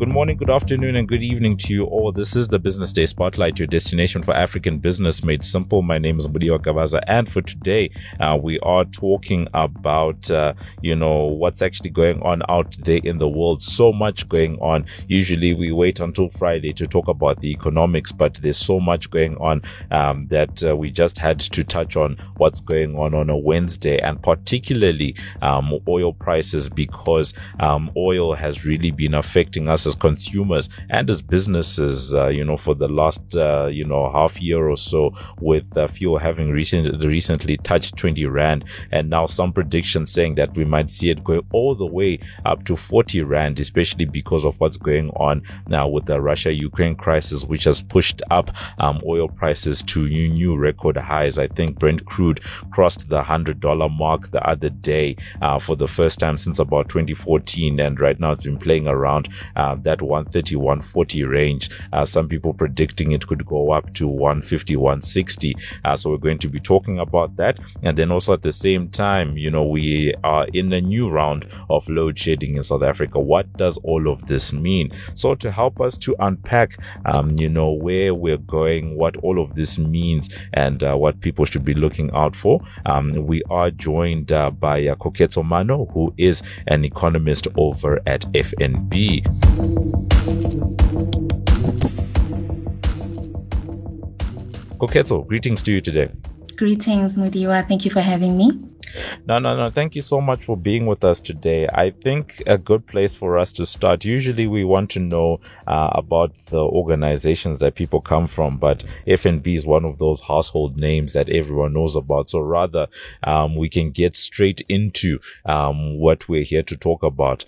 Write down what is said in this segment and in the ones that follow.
Good morning, good afternoon, and good evening to you all. This is the Business Day Spotlight, your destination for African business made simple. My name is Mudiwa Gavaza, and for today, uh, we are talking about, uh, you know, what's actually going on out there in the world. So much going on. Usually, we wait until Friday to talk about the economics, but there's so much going on um, that uh, we just had to touch on what's going on on a Wednesday, and particularly um, oil prices, because um, oil has really been affecting us as consumers and as businesses, uh, you know, for the last, uh, you know, half year or so with uh, fuel having recent, recently touched 20 Rand and now some predictions saying that we might see it going all the way up to 40 Rand, especially because of what's going on now with the Russia-Ukraine crisis, which has pushed up um, oil prices to new, new record highs. I think Brent crude crossed the $100 mark the other day uh, for the first time since about 2014. And right now it's been playing around uh, that 130, 140 range. Uh, some people predicting it could go up to 150, 160. Uh, so we're going to be talking about that. And then also at the same time, you know, we are in a new round of load shedding in South Africa. What does all of this mean? So to help us to unpack, um, you know, where we're going, what all of this means, and uh, what people should be looking out for, um, we are joined uh, by uh, Koketso Mano, who is an economist over at FNB. Koketso, greetings to you today. Greetings, Mudiwa. Thank you for having me. No, no, no. Thank you so much for being with us today. I think a good place for us to start. Usually, we want to know uh, about the organizations that people come from, but FNB is one of those household names that everyone knows about. So rather, um, we can get straight into um, what we're here to talk about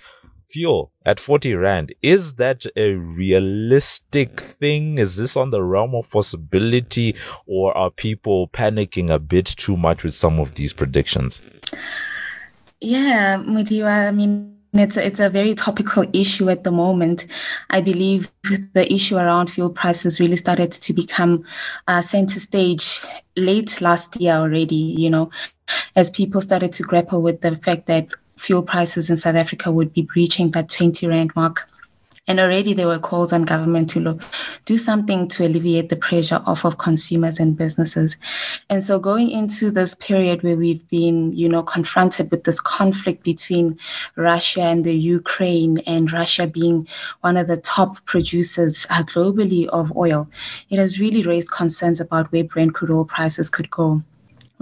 fuel at 40 rand is that a realistic thing is this on the realm of possibility or are people panicking a bit too much with some of these predictions yeah Mudiwa, i mean it's a, it's a very topical issue at the moment. I believe the issue around fuel prices really started to become uh, center stage late last year already, you know, as people started to grapple with the fact that fuel prices in South Africa would be breaching that 20 Rand mark. And already there were calls on government to look, do something to alleviate the pressure off of consumers and businesses. And so going into this period where we've been, you know, confronted with this conflict between Russia and the Ukraine and Russia being one of the top producers uh, globally of oil, it has really raised concerns about where Brent crude oil prices could go.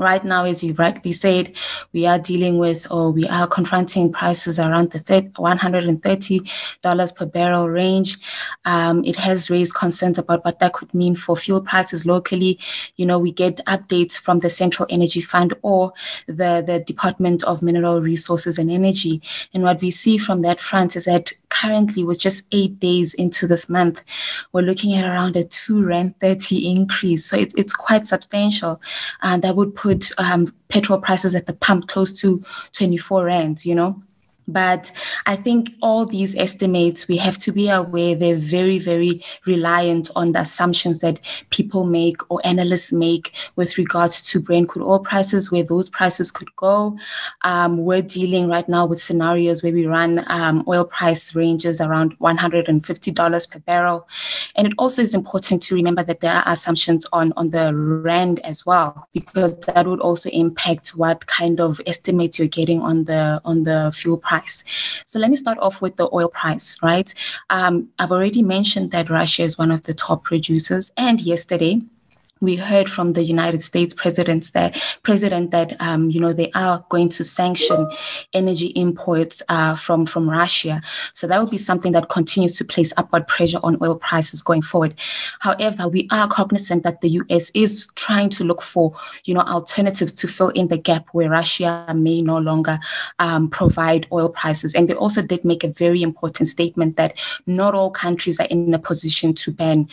Right now, as you rightly said, we are dealing with or we are confronting prices around the $130 per barrel range. Um, it has raised concerns about what that could mean for fuel prices locally. You know, we get updates from the Central Energy Fund or the, the Department of Mineral Resources and Energy. And what we see from that front is that currently, with just eight days into this month, we're looking at around a 2 Rand 30 increase. So it, it's quite substantial. And that would put put um, petrol prices at the pump close to 24 rands, you know. But I think all these estimates, we have to be aware they're very, very reliant on the assumptions that people make or analysts make with regards to Brent crude oil prices, where those prices could go. Um, we're dealing right now with scenarios where we run um, oil price ranges around $150 per barrel. And it also is important to remember that there are assumptions on, on the Rand as well, because that would also impact what kind of estimates you're getting on the on the fuel price price. So let me start off with the oil price, right? Um, I've already mentioned that Russia is one of the top producers, and yesterday, we heard from the United States president that president that um, you know they are going to sanction energy imports uh, from from Russia. So that will be something that continues to place upward pressure on oil prices going forward. However, we are cognizant that the U.S. is trying to look for you know alternatives to fill in the gap where Russia may no longer um, provide oil prices. And they also did make a very important statement that not all countries are in a position to ban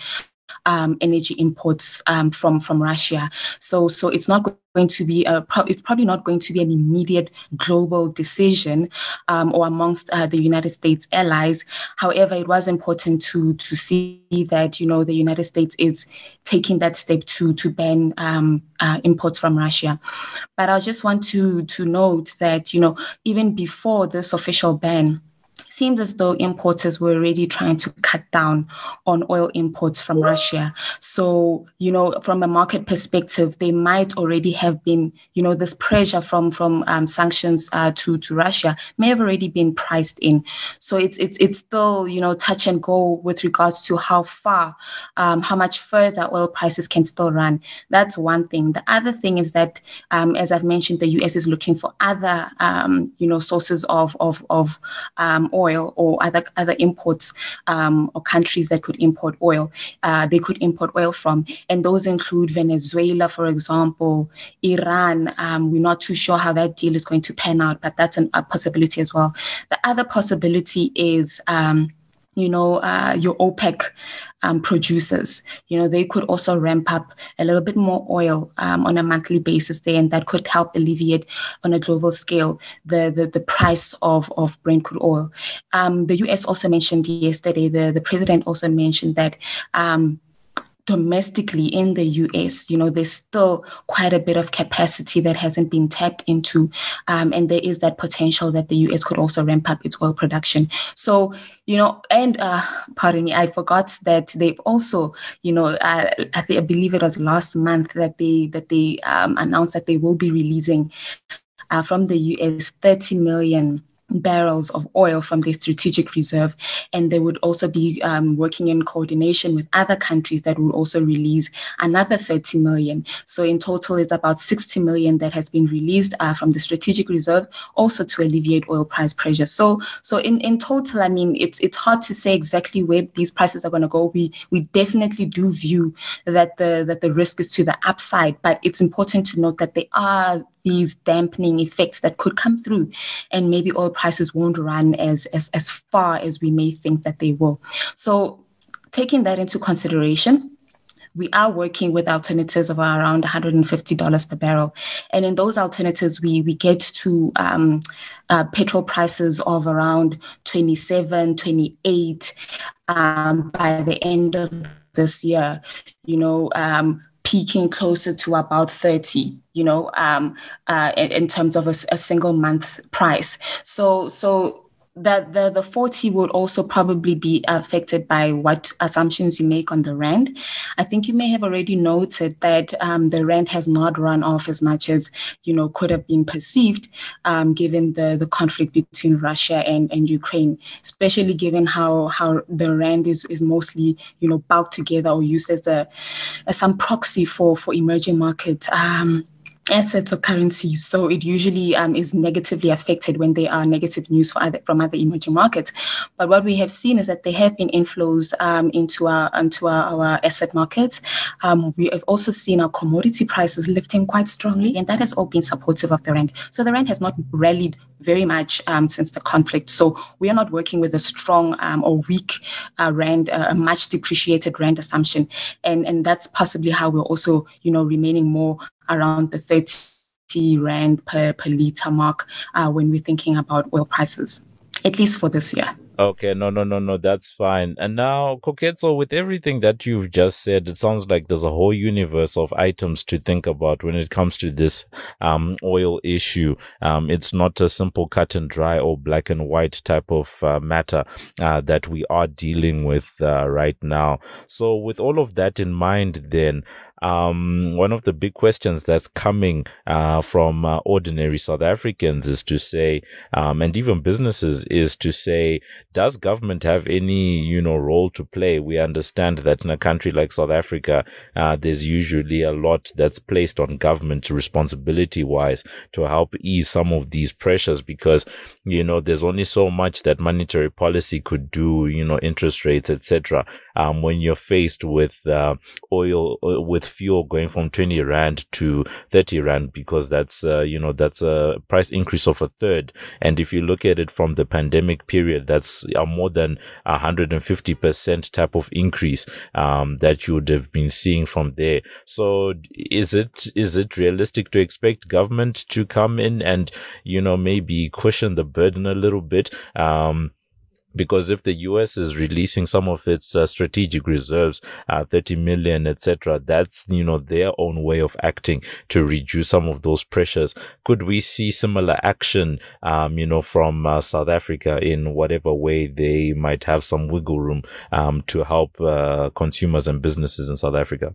um, energy imports um, from from Russia. So so it's not going to be a it's probably not going to be an immediate global decision um, or amongst uh, the United States allies. However, it was important to to see that you know the United States is taking that step to to ban um, uh, imports from Russia. But I just want to to note that you know even before this official ban seems as though importers were already trying to cut down on oil imports from Russia. So, you know, from a market perspective, they might already have been, you know, this pressure from from um, sanctions uh, to to Russia may have already been priced in. So it's it's it's still, you know, touch and go with regards to how far, um, how much further oil prices can still run. That's one thing. The other thing is that, um, as I've mentioned, the U.S. is looking for other, um, you know, sources of of of um, oil or other other imports um, or countries that could import oil. Uh, they could import oil from, and those include Venezuela, for example, Iran. Um, we're not too sure how that deal is going to pan out, but that's an, a possibility as well. The other possibility is um, you know, uh, your OPEC um, producers. You know, they could also ramp up a little bit more oil um, on a monthly basis there, and that could help alleviate on a global scale the the, the price of, of Brent crude oil. Um, the U.S. also mentioned yesterday, the, the president also mentioned that um, domestically in the US, you know, there's still quite a bit of capacity that hasn't been tapped into. Um, and there is that potential that the US could also ramp up its oil production. So, you know, and uh, pardon me, I forgot that they've also, you know, uh, I, I believe it was last month that they that they um, announced that they will be releasing uh, from the US 30 million barrels of oil from the strategic reserve. And they would also be um, working in coordination with other countries that will also release another 30 million. So in total, it's about 60 million that has been released uh, from the strategic reserve, also to alleviate oil price pressure. So, so in, in total, I mean, it's it's hard to say exactly where these prices are going to go. We we definitely do view that the that the risk is to the upside, but it's important to note that they are these dampening effects that could come through and maybe oil prices won't run as, as, as far as we may think that they will. So taking that into consideration, we are working with alternatives of around $150 per barrel. And in those alternatives, we, we get to um, uh, petrol prices of around 27, 28 um, by the end of this year. You know, um, peaking closer to about 30 you know um, uh, in, in, terms of a, a single month's price. So so that the, the 40 would also probably be affected by what assumptions you make on the rand. I think you may have already noted that um, the rand has not run off as much as you know could have been perceived, um, given the, the conflict between Russia and, and Ukraine, especially given how how the rand is, is mostly you know bulked together or used as a as some proxy for for emerging markets. Um, assets or currencies. So it usually um, is negatively affected when there are negative news other, from other emerging markets. But what we have seen is that there have been inflows um, into our into our, our asset markets. Um, we have also seen our commodity prices lifting quite strongly, and that has all been supportive of the rand. So the rand has not rallied very much um, since the conflict. So we are not working with a strong um, or weak uh, rand, uh, a much depreciated rand assumption, and and that's possibly how we're also you know remaining more around the 30 rand per, per liter mark uh, when we're thinking about oil prices, at least for this year. Okay, no, no, no, no, that's fine. And now, Koketso, with everything that you've just said, it sounds like there's a whole universe of items to think about when it comes to this um, oil issue. Um, it's not a simple cut and dry or black and white type of uh, matter uh, that we are dealing with uh, right now. So, with all of that in mind, then, um, one of the big questions that's coming uh, from uh, ordinary South Africans is to say, um, and even businesses is to say, does government have any, you know, role to play? We understand that in a country like South Africa, uh, there's usually a lot that's placed on government responsibility wise to help ease some of these pressures because, you know, there's only so much that monetary policy could do, you know, interest rates, etc. Um, when you're faced with uh, oil, uh, with fuel going from 20 rand to 30 rand because that's, uh, you know, that's a price increase of a third. And if you look at it from the pandemic period, that's a more than 150% type of increase, um, that you would have been seeing from there. So is it, is it realistic to expect government to come in and, you know, maybe cushion the burden a little bit? Um, Because if the US is releasing some of its uh, strategic reserves, uh, 30 million, etc., that's, you know, their own way of acting to reduce some of those pressures. Could we see similar action, um, you know, from uh, South Africa in whatever way they might have some wiggle room um, to help uh, consumers and businesses in South Africa?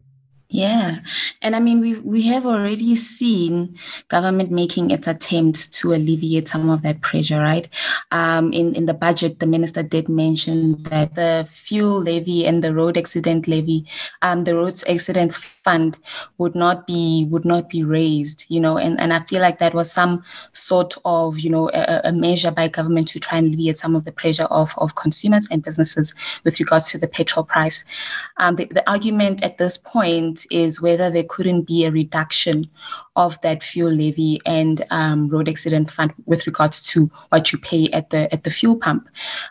Yeah, and I mean we we have already seen government making its attempts to alleviate some of that pressure, right? Um, in in the budget, the minister did mention that the fuel levy and the road accident levy, um, the roads accident fund would not be would not be raised, you know, and and I feel like that was some sort of you know a, a measure by government to try and alleviate some of the pressure of of consumers and businesses with regards to the petrol price. Um, the, the argument at this point is whether there couldn't be a reduction of that fuel levy and um, road accident fund with regards to what you pay at the at the fuel pump.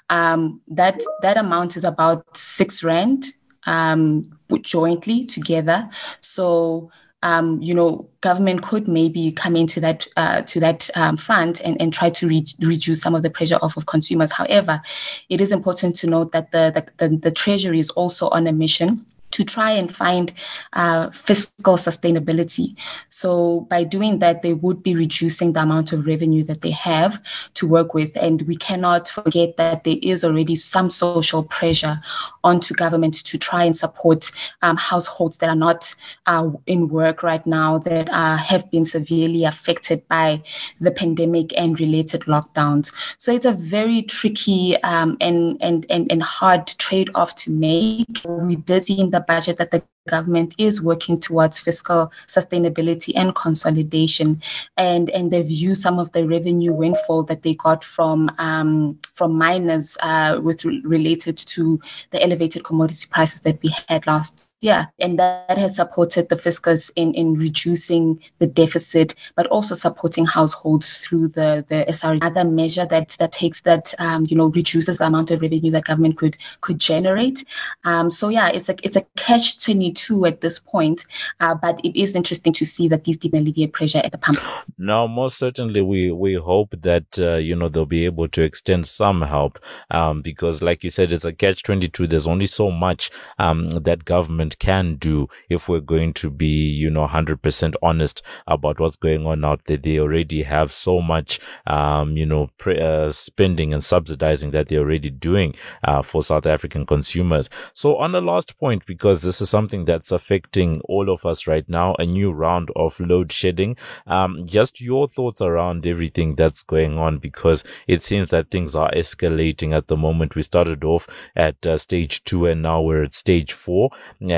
Um, that that amount is about six rand um, jointly together. So. Um, you know, government could maybe come into that uh, to that um, fund and, and try to re- reduce some of the pressure off of consumers. However, it is important to note that the, the, the, the treasury is also on a mission to try and find uh, fiscal sustainability. So by doing that, they would be reducing the amount of revenue that they have to work with. And we cannot forget that there is already some social pressure onto government to try and support um, households that are not uh, in work right now, that uh, have been severely affected by the pandemic and related lockdowns. So it's a very tricky um, and, and, and, and hard trade off to make. We did see in the budget that the government is working towards fiscal sustainability and consolidation. And and they've used some of the revenue windfall that they got from um, from miners uh, with related to the elevated commodity prices that we had last yeah, and that has supported the fiscus in, in reducing the deficit, but also supporting households through the, the SR. Another measure that, that takes that, um, you know, reduces the amount of revenue that government could could generate. Um, so yeah, it's a it's a catch twenty two at this point, uh, but it is interesting to see that these did alleviate pressure at the pump. Now, most certainly, we we hope that uh, you know they'll be able to extend some help, um, because like you said, it's a catch twenty two. There's only so much um, that government government can do if we're going to be, you know, 100% honest about what's going on out there. They already have so much, um, you know, pre- uh, spending and subsidizing that they're already doing uh, for South African consumers. So on the last point, because this is something that's affecting all of us right now, a new round of load shedding. Um, just your thoughts around everything that's going on, because it seems that things are escalating at the moment. We started off at uh, stage two and now we're at stage four.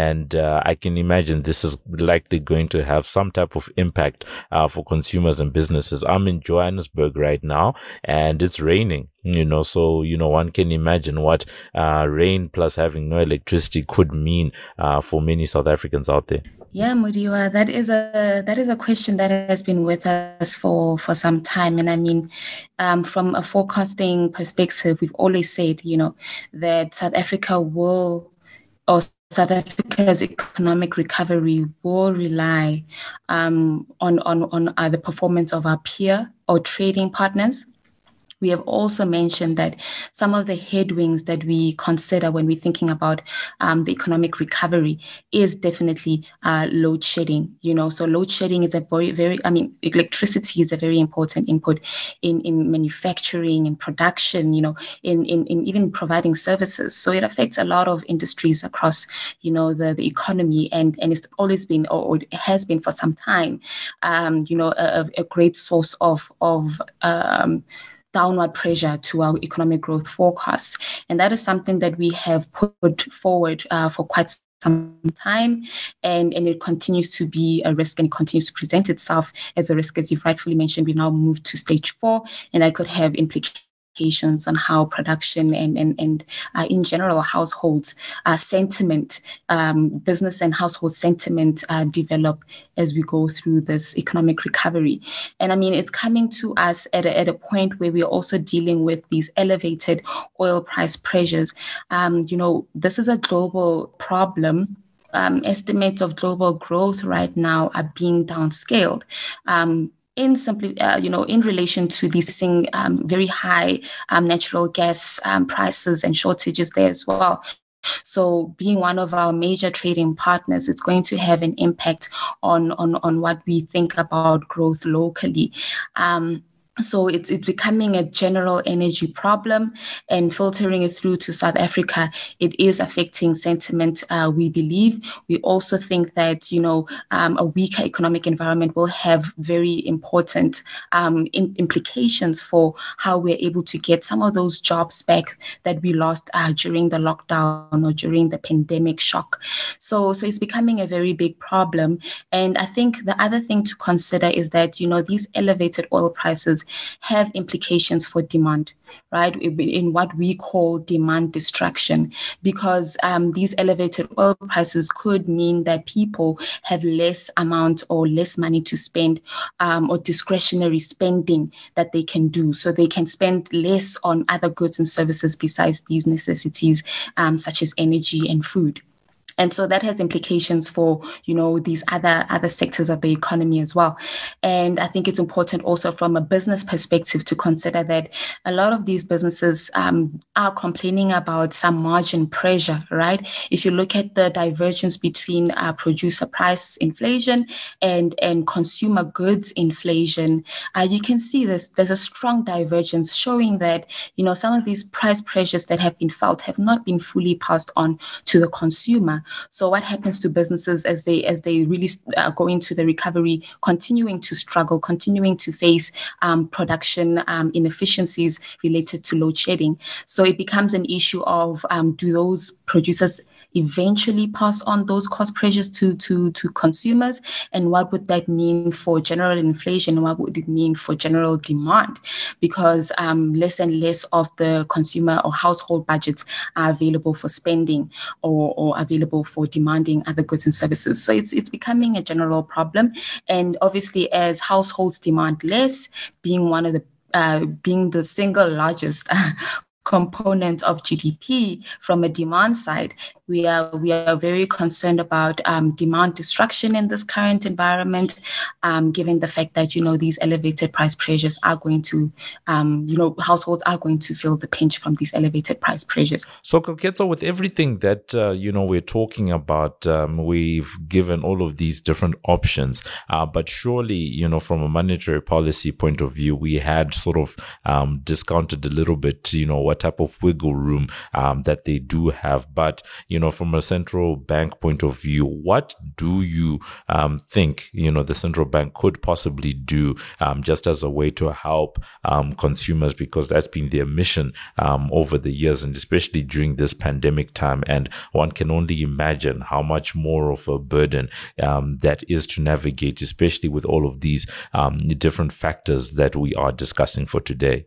And uh, I can imagine this is likely going to have some type of impact uh, for consumers and businesses. I'm in Johannesburg right now, and it's raining. You know, so you know one can imagine what uh, rain plus having no electricity could mean uh, for many South Africans out there. Yeah, Mudiwa, that is a that is a question that has been with us for for some time, and I mean, um, from a forecasting perspective, we've always said, you know, that South Africa will or South Africa's economic recovery will rely um, on on on uh, the performance of our peer or trading partners we have also mentioned that some of the headwinds that we consider when we're thinking about um, the economic recovery is definitely uh, load shedding. You know, so load shedding is a very, very, I mean, electricity is a very important input in, in manufacturing and production, you know, in, in, in even providing services. So it affects a lot of industries across, you know, the, the economy and, and it's always been, or it has been for some time, um, you know, a, a great source of, of, um, downward pressure to our economic growth forecasts. And that is something that we have put forward uh, for quite some time and, and it continues to be a risk and continues to present itself as a risk as you've rightfully mentioned we now move to stage four and that could have implications implications on how production and and, and uh, in general households uh, sentiment, um, business and household sentiment uh, develop as we go through this economic recovery. And I mean, it's coming to us at a, at a point where we're also dealing with these elevated oil price pressures. Um, you know, this is a global problem um, estimates of global growth right now are being downscaled. Um, in simply, uh, you know, in relation to these thing, um, very high um, natural gas um, prices and shortages there as well. So being one of our major trading partners, it's going to have an impact on on on what we think about growth locally. Um, so it's, it's becoming a general energy problem and filtering it through to South Africa, it is affecting sentiment, uh, we believe. We also think that, you know, um, a weaker economic environment will have very important um, in, implications for how we're able to get some of those jobs back that we lost uh, during the lockdown or during the pandemic shock. So, so it's becoming a very big problem. And I think the other thing to consider is that, you know, these elevated oil prices have implications for demand, right? In what we call demand destruction, because um, these elevated oil prices could mean that people have less amount or less money to spend um, or discretionary spending that they can do. So they can spend less on other goods and services besides these necessities, um, such as energy and food and so that has implications for you know these other other sectors of the economy as well. And i think it's important also from a business perspective to consider that a lot of these businesses um, are complaining about some margin pressure right? If you look at the divergence between uh, producer price inflation and and consumer goods inflation uh, you can see this there's a strong divergence showing that you know some of these price pressures that have been felt have not been fully passed on to the consumer so what happens to businesses as they as they really uh, go into the recovery, continuing to struggle, continuing to face um, production um, inefficiencies related to load shedding. So it becomes an issue of um, do those producers eventually pass on those cost pressures to, to, to consumers? And what would that mean for general inflation? What would it mean for general demand? Because um, less and less of the consumer or household budgets are available for spending or, or available for demanding other goods and services. So it's, it's becoming a general problem. And obviously, as households demand less, being one of the uh, being the single largest component of GDP from a demand side. We are we are very concerned about um, demand destruction in this current environment, um, given the fact that you know these elevated price pressures are going to, um, you know, households are going to feel the pinch from these elevated price pressures. So, Koketso, with everything that uh, you know we're talking about, um, we've given all of these different options, uh, but surely you know from a monetary policy point of view, we had sort of um, discounted a little bit, you know what type of wiggle room um, that they do have. But, you know, from a central bank point of view, what do you um, think, you know, the central bank could possibly do um, just as a way to help um, consumers? Because that's been their mission um, over the years and especially during this pandemic time. And one can only imagine how much more of a burden um, that is to navigate, especially with all of these different factors that we are discussing for today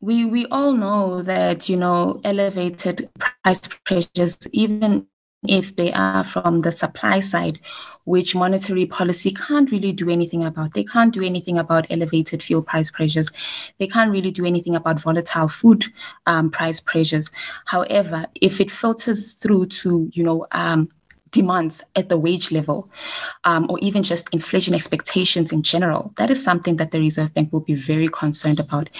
we we all know that you know elevated price pressures even if they are from the supply side which monetary policy can't really do anything about. They can't do anything about elevated fuel price pressures. They can't really do anything about volatile food um, price pressures. However if it filters through to you know um, demands at the wage level, um, or even just inflation expectations in general, that is something that the Reserve Bank will be very concerned about.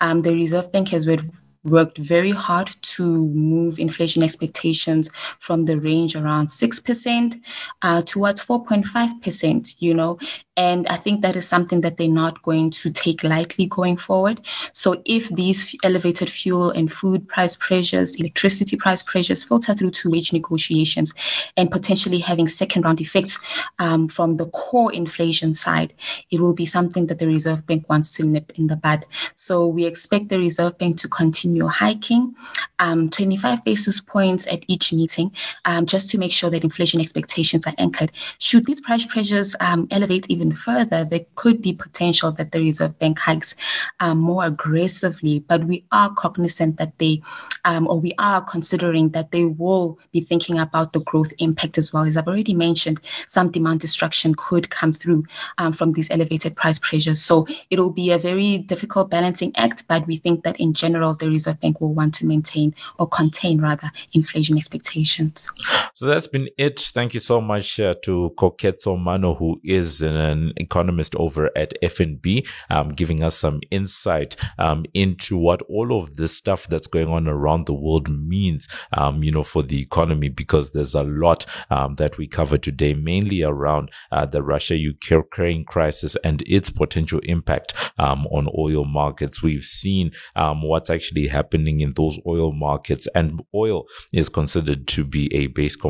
Um, the Reserve Bank has read worked very hard to move inflation expectations from the range around 6% uh, towards 4.5%, you know, and I think that is something that they're not going to take lightly going forward. So if these elevated fuel and food price pressures, electricity price pressures filter through to wage negotiations and potentially having second round effects um, from the core inflation side, it will be something that the Reserve Bank wants to nip in the bud. So we expect the Reserve Bank to continue hiking um, 25 basis points at each meeting um, just to make sure that inflation expectations are anchored. Should these price pressures um, elevate even even further, there could be potential that the Reserve Bank hikes um, more aggressively. But we are cognizant that they, um, or we are considering that they will be thinking about the growth impact as well. As I've already mentioned, some demand destruction could come through um, from these elevated price pressures. So it'll be a very difficult balancing act, but we think that in general, the Reserve Bank will want to maintain or contain rather inflation expectations. So that's been it. Thank you so much uh, to Koketso Mano, who is an economist over at FNB, um, giving us some insight um, into what all of this stuff that's going on around the world means, um, you know, for the economy, because there's a lot um, that we cover today, mainly around uh, the Russia-Ukraine crisis and its potential impact um, on oil markets. We've seen um, what's actually happening in those oil markets, and oil is considered to be a base commodity.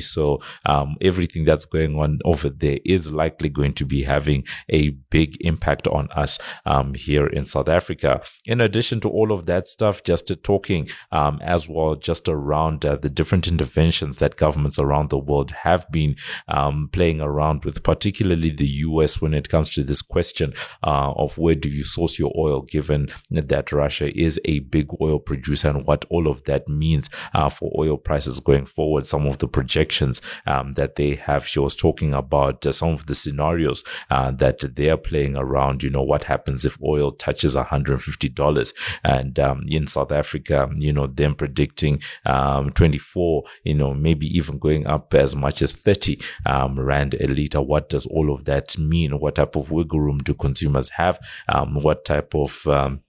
So um, everything that's going on over there is likely going to be having a big impact on us um, here in South Africa. In addition to all of that stuff, just talking um, as well, just around uh, the different interventions that governments around the world have been um, playing around with, particularly the US when it comes to this question uh, of where do you source your oil, given that Russia is a big oil producer and what all of that means uh, for oil prices going forward. Some of the projections um, that they have. She was talking about uh, some of the scenarios uh, that they are playing around. You know, what happens if oil touches $150? And um, in South Africa, you know, them predicting um, 24, you know, maybe even going up as much as 30 um, Rand a liter. What does all of that mean? What type of wiggle room do consumers have? Um, what type of um,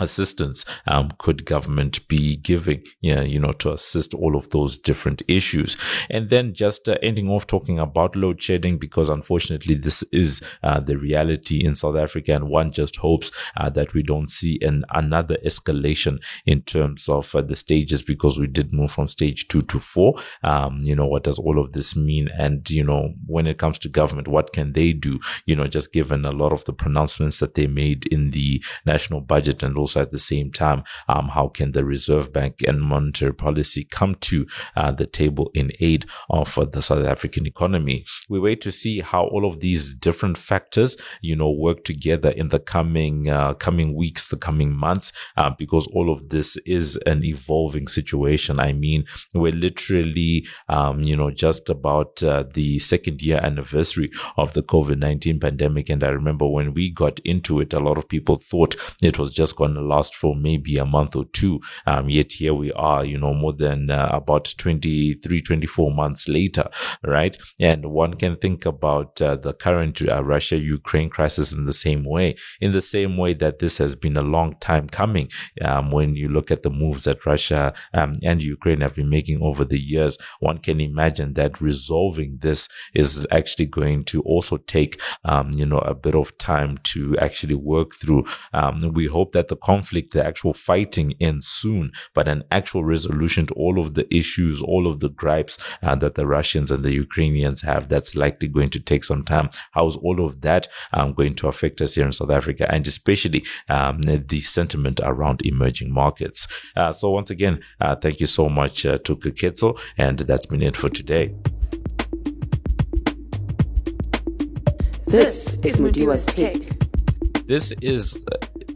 assistance um, could government be giving yeah you know to assist all of those different issues? And then just uh, ending off talking about load shedding because unfortunately this is uh, the reality in south africa and one just hopes uh, that we don't see an another escalation in terms of uh, the stages because we did move from stage two to four. Um, you know what does all of this mean? And you know when it comes to government what can they do? You know just given a lot of the pronouncements that they made in the national budget and also at the same time, um, how can the Reserve Bank and monetary policy come to uh, the table in aid of uh, the South African economy? We wait to see how all of these different factors, you know, work together in the coming uh, coming weeks, the coming months, uh, because all of this is an evolving situation. I mean, we're literally, um, you know, just about uh, the second year anniversary of the COVID nineteen pandemic, and I remember when we got into it, a lot of people thought it was just going to last for maybe a month or two. Um, yet here we are, you know, more than uh, about 23, 24 months later, right? And one can think about uh, the current uh, Russia Ukraine crisis in the same way, in the same way that this has been a long time coming. Um, when you look at the moves that Russia um, and Ukraine have been making over the years, one can imagine that resolving this is actually going to also take, um, you know, a bit of time to actually work through. Um, we hope that the conflict, the actual fighting ends soon, but an actual resolution to all of the issues, all of the gripes uh, that the Russians and the Ukrainians have, that's likely going to take some time. How is all of that um, going to affect us here in South Africa and especially um, the sentiment around emerging markets? Uh, so once again, uh, thank you so much uh, to Koketso, and that's been it for today. This is Mudiwa's Take. This is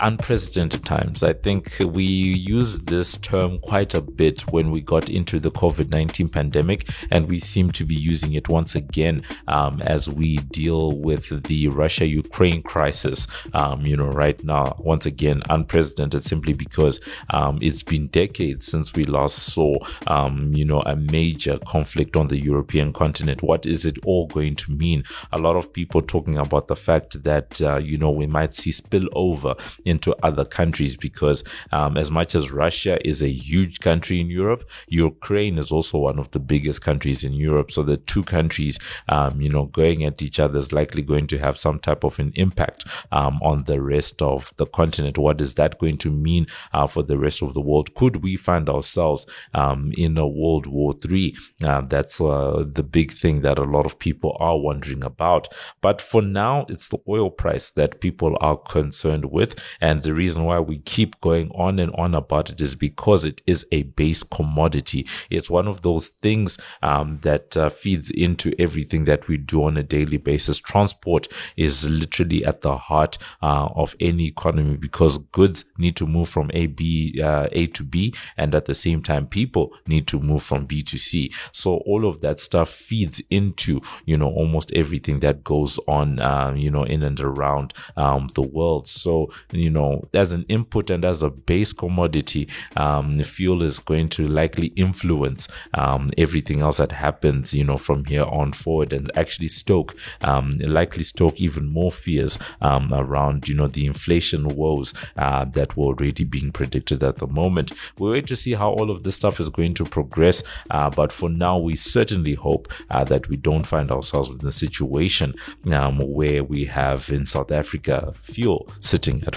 unprecedented times. I think we used this term quite a bit when we got into the COVID 19 pandemic, and we seem to be using it once again um, as we deal with the Russia Ukraine crisis. Um, you know, right now, once again, unprecedented simply because um, it's been decades since we last saw, um, you know, a major conflict on the European continent. What is it all going to mean? A lot of people talking about the fact that, uh, you know, we might see spillover into other countries because um, as much as Russia is a huge country in Europe, Ukraine is also one of the biggest countries in Europe. So the two countries, um, you know, going at each other is likely going to have some type of an impact um, on the rest of the continent. What is that going to mean uh, for the rest of the world? Could we find ourselves um, in a World War Three? Uh, that's uh, the big thing that a lot of people are wondering about. But for now, it's the oil price that people are concerned with. And the reason why we keep going on and on about it is because it is a base commodity. It's one of those things um, that uh, feeds into everything that we do on a daily basis. Transport is literally at the heart uh, of any economy because goods need to move from A B uh, A to B, and at the same time, people need to move from B to C. So all of that stuff feeds into you know almost everything that goes on uh, you know in and around um, the world. So you you know, as an input and as a base commodity, um, fuel is going to likely influence um, everything else that happens, you know, from here on forward and actually stoke, um, likely stoke even more fears um, around, you know, the inflation woes uh, that were already being predicted at the moment. We wait to see how all of this stuff is going to progress, uh, but for now, we certainly hope uh, that we don't find ourselves in a situation um, where we have in South Africa fuel sitting at